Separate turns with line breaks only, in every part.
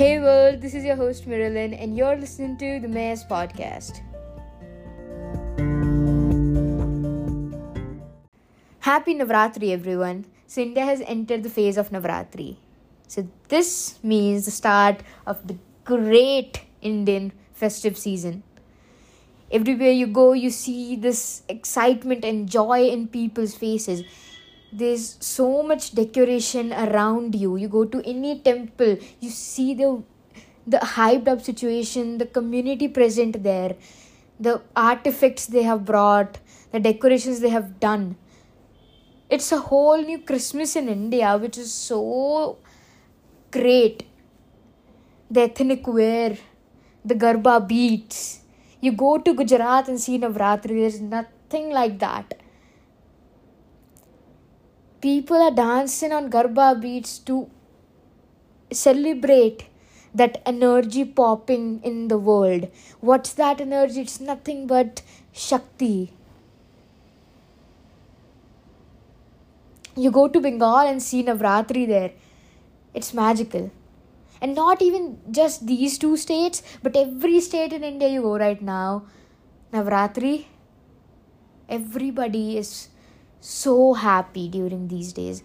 Hey world, this is your host Marilyn, and you're listening to the Mayor's Podcast. Happy Navratri, everyone. So, India has entered the phase of Navratri. So, this means the start of the great Indian festive season. Everywhere you go, you see this excitement and joy in people's faces there's so much decoration around you. You go to any temple you see the the hyped up situation the community present there the artifacts they have brought the decorations they have done. It's a whole new christmas in india which is so great. The ethnic wear the garba beats you go to gujarat and see navratri there's nothing like that people are dancing on garba beats to celebrate that energy popping in the world. What's that energy? It's nothing but shakti. You go to bengal and see navratri there. It's magical. And not even just these two states but every state in india you go right now. Navratri everybody is so happy during these days.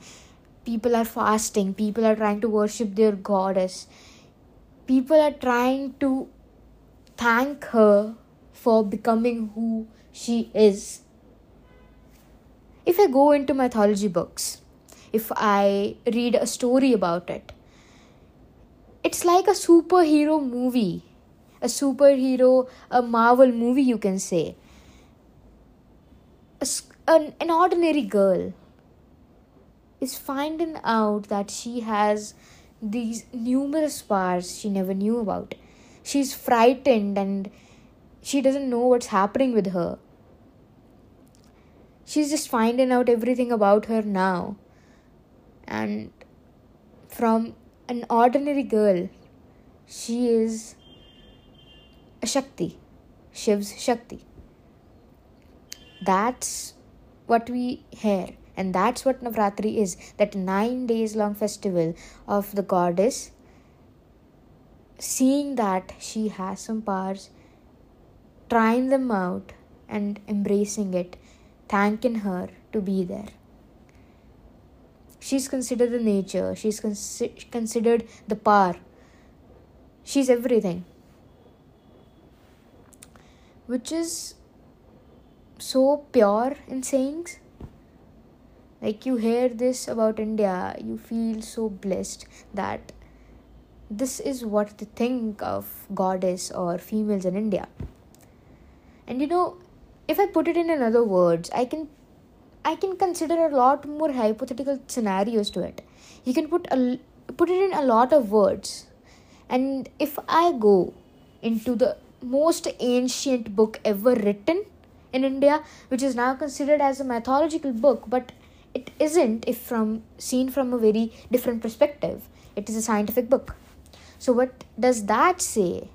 People are fasting, people are trying to worship their goddess, people are trying to thank her for becoming who she is. If I go into mythology books, if I read a story about it, it's like a superhero movie, a superhero, a Marvel movie, you can say. An, an ordinary girl is finding out that she has these numerous powers she never knew about. She's frightened and she doesn't know what's happening with her. She's just finding out everything about her now. And from an ordinary girl, she is a Shakti, Shiv's Shakti. That's what we hear. And that's what navratri is that 9 days long festival of the goddess. Seeing that she has some powers trying them out and embracing it thanking her to be there. She's considered the nature. She's consi- considered the power. She's everything. Which is so pure in sayings. Like you hear this about India, you feel so blessed that this is what they think of goddess or females in India. And you know, if I put it in another words, I can I can consider a lot more hypothetical scenarios to it. You can put a put it in a lot of words. And if I go into the most ancient book ever written, in India, which is now considered as a mythological book, but it isn't if from seen from a very different perspective. It is a scientific book. So what does that say?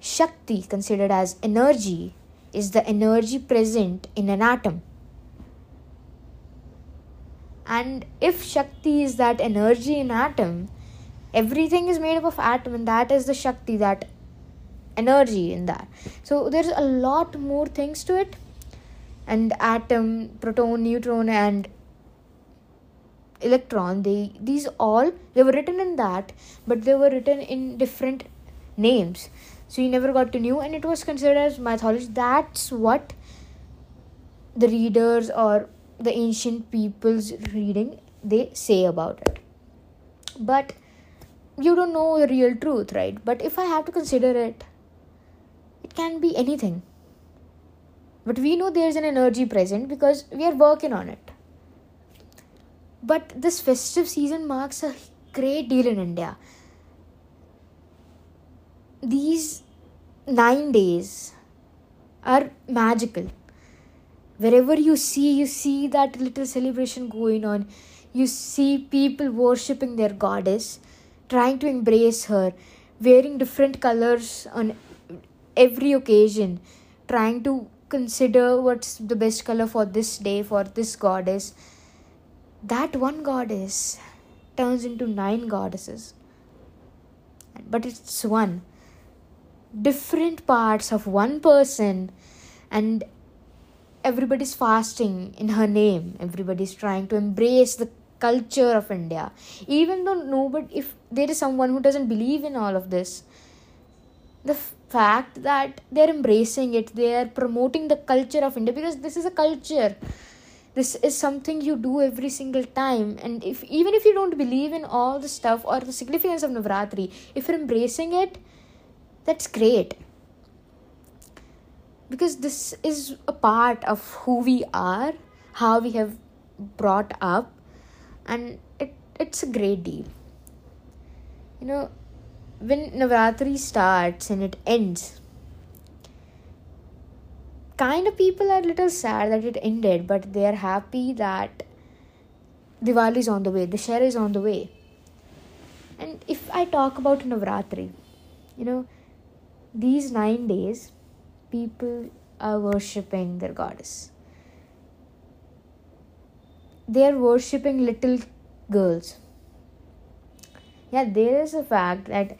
Shakti, considered as energy, is the energy present in an atom. And if Shakti is that energy in atom, everything is made up of atom, and that is the Shakti, that energy in that. So there's a lot more things to it. And atom proton neutron and electron they these all they were written in that but they were written in different names. So you never got to know and it was considered as mythology. That's what the readers or the ancient people's reading they say about it. But you don't know the real truth right? But if i have to consider it can be anything. But we know there's an energy present because we are working on it. But this festive season marks a great deal in India. These nine days are magical. Wherever you see, you see that little celebration going on. You see people worshipping their goddess, trying to embrace her, wearing different colors on every occasion trying to consider what's the best color for this day for this goddess. That one goddess turns into nine goddesses. But it's one. Different parts of one person and everybody's fasting in her name. Everybody's trying to embrace the culture of india. Even though nobody if there is someone who doesn't believe in all of this the fact that they're embracing it they're promoting the culture of india because this is a culture. This is something you do every single time and if even if you don't believe in all the stuff or the significance of navratri if you're embracing it that's great. Because this is a part of who we are how we have brought up and it it's a great deal. You know when navratri starts and it ends kind of people are a little sad that it ended but they are happy that diwali is on the way Dussehra is on the way and if i talk about navratri you know these nine days, people are worshipping their goddess. They are worshipping little girls. Yeah, there is a fact that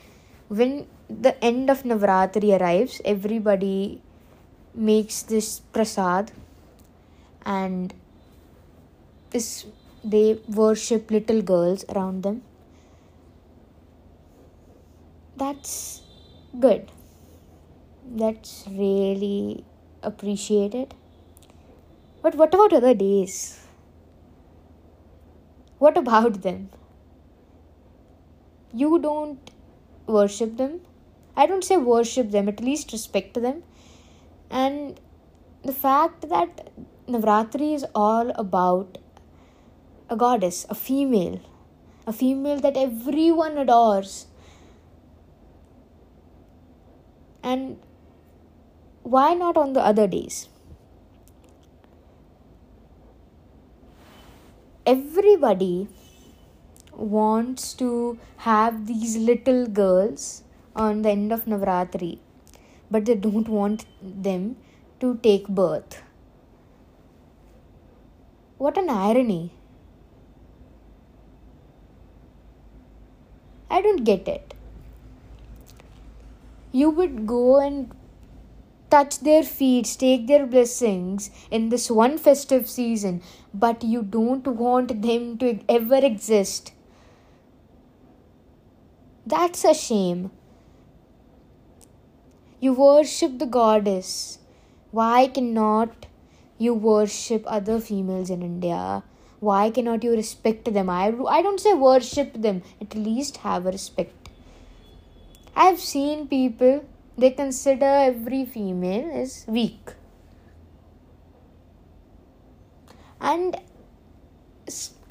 when the end of Navratri arrives, everybody makes this prasad and this they worship little girls around them. That's good that's really appreciated. But what about other days? What about them? You don't worship them. I don't say worship them, at least respect them. And the fact that Navratri is all about a goddess, a female, a female that everyone adores. And why not on the other days? Everybody wants to have these little girls on the end of Navratri, but they don't want them to take birth. What an irony! I don't get it. You would go and touch their feet, take their blessings in this one festive season, but you don't want them to ever exist. That's a shame. You worship the goddess. Why cannot you worship other females in India? Why cannot you respect them? I, I don't say worship them, at least have a respect. I've seen people they consider every female is weak. And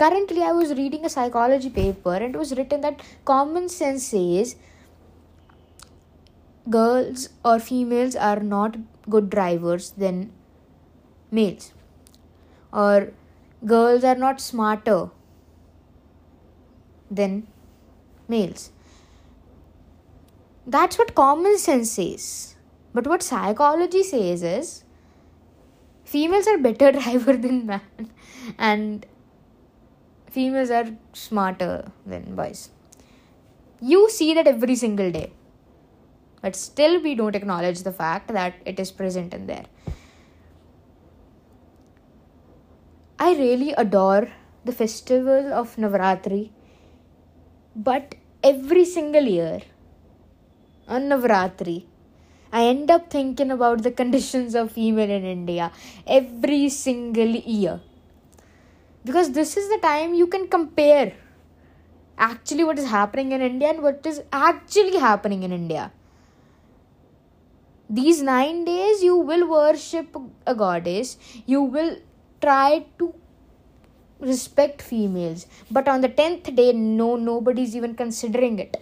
currently, I was reading a psychology paper, and it was written that common sense says girls or females are not good drivers than males, or girls are not smarter than males. That's what common sense says. But what psychology says is females are better driver than men and females are smarter than boys. You see that every single day. But still we don't acknowledge the fact that it is present in there. I really adore the festival of Navratri. But every single year on Navratri, I end up thinking about the conditions of female in India every single year. Because this is the time you can compare actually what is happening in India and what is actually happening in India. These nine days, you will worship a goddess, you will try to respect females, but on the tenth day, no, nobody's even considering it.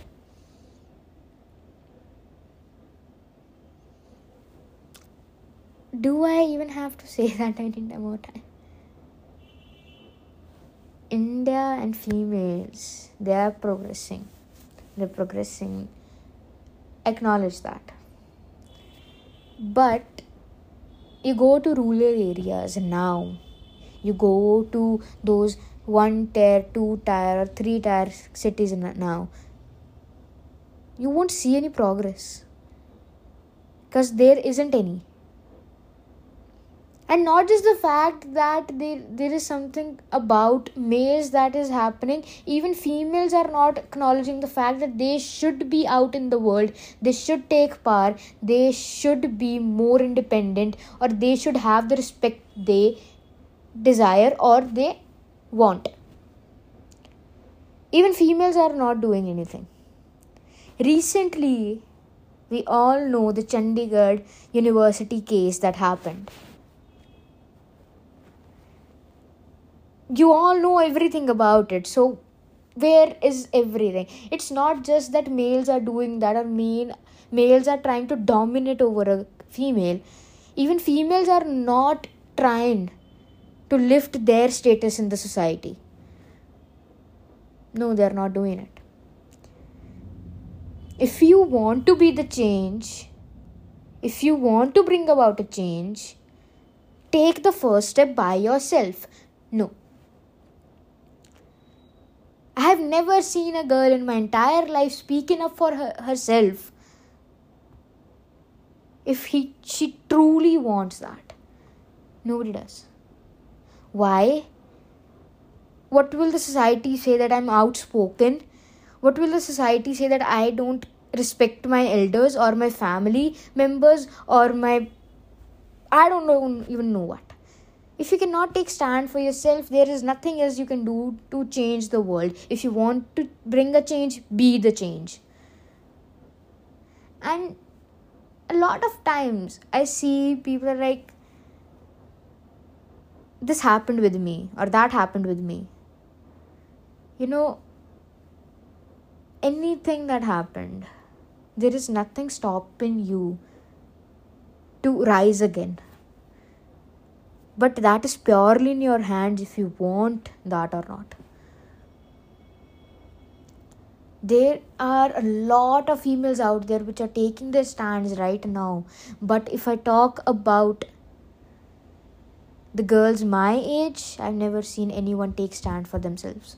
do I even have to say that I need more time? India and females, they are progressing. They're progressing. Acknowledge that. But you go to rural areas now, you go to those one tier, two tier, or three tier cities now. you won't see any progress because there isn't any and not just the fact that there, there is something about males that is happening. Even females are not acknowledging the fact that they should be out in the world. They should take part they should be more independent or they should have the respect they desire or they want. Even females are not doing anything. Recently we all know the chandigarh university case that happened you all know everything about it. So where is everything? It's not just that males are doing that or mean males are trying to dominate over a female. Even females are not trying to lift their status in the society. No they're not doing it. If you want to be the change if you want to bring about a change take the first step by yourself. No I have never seen a girl in my entire life speaking up for her, herself if he she truly wants that. Nobody does. Why? What will the society say that I'm outspoken? What will the society say that I don't respect my elders or my family members or my I don't know even know what if you cannot take stand for yourself there is nothing else you can do to change the world. If you want to bring a change be the change. And a lot of times i see people are like this happened with me or that happened with me. You know anything that happened there is nothing stopping you to rise again but that is purely in your hands if you want that or not. There are a lot of females out there which are taking their stands right now. But if i talk about the girls my age i've never seen anyone take stand for themselves.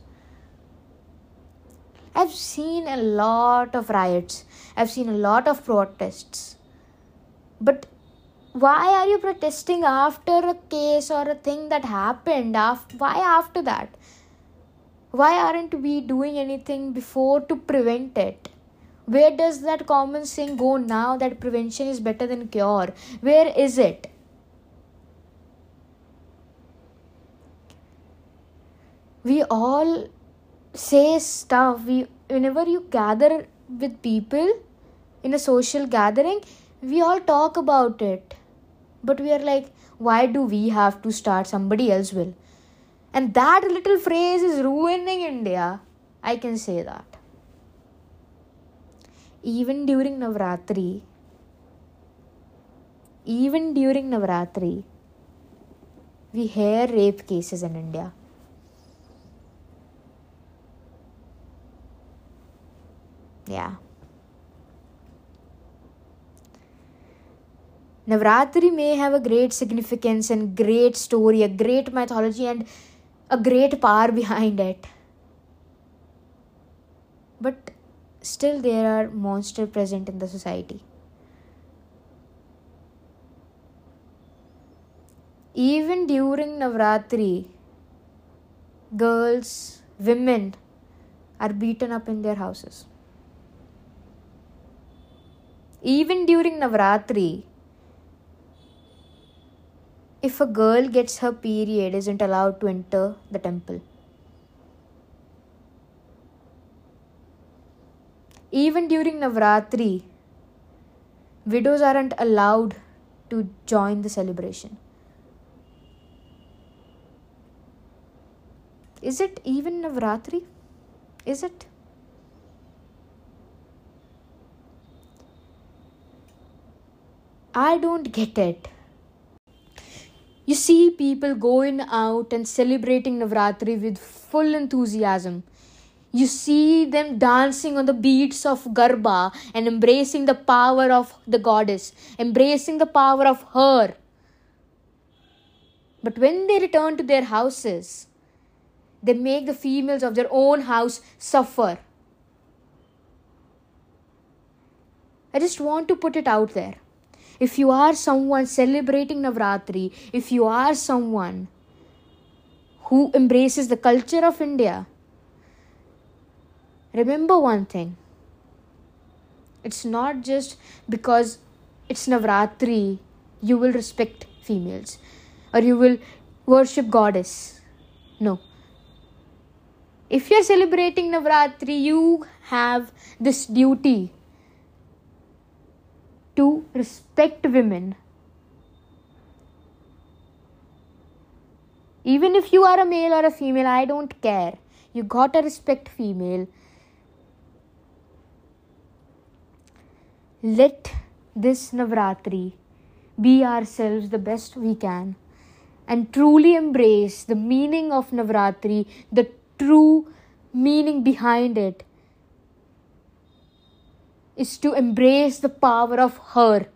I've seen a lot of riots. I've seen a lot of protests. But why are you protesting after a case or a thing that happened after, why after that? Why aren't we doing anything before to prevent it? Where does that common saying go now that prevention is better than cure? Where is it? We all say stuff. We whenever you gather with people in a social gathering we all talk about it but we are like why do we have to start somebody else will? And that little phrase is ruining india. I can say that. Even during navratri even during navratri we hear rape cases in india. Yeah Navratri may have a great significance and great story, a great mythology, and a great power behind it. But still, there are monsters present in the society. Even during Navratri, girls, women are beaten up in their houses. Even during Navratri, if a girl gets her period isn't allowed to enter the temple. Even during navratri widows aren't allowed to join the celebration. Is it even navratri? Is it? I don't get it you see people going out and celebrating Navratri with full enthusiasm. You see them dancing on the beats of Garba and embracing the power of the goddess, embracing the power of her. But when they return to their houses, they make the females of their own house suffer. I just want to put it out there. If you are someone celebrating Navratri, if you are someone who embraces the culture of India, remember one thing. It's not just because it's Navratri you will respect females or you will worship goddess. No. If you're celebrating Navratri, you have this duty to respect women. Even if you are a male or a female, I don't care. You gotta respect female. Let this Navratri be ourselves the best we can and truly embrace the meaning of Navratri, the true meaning behind it is to embrace the power of her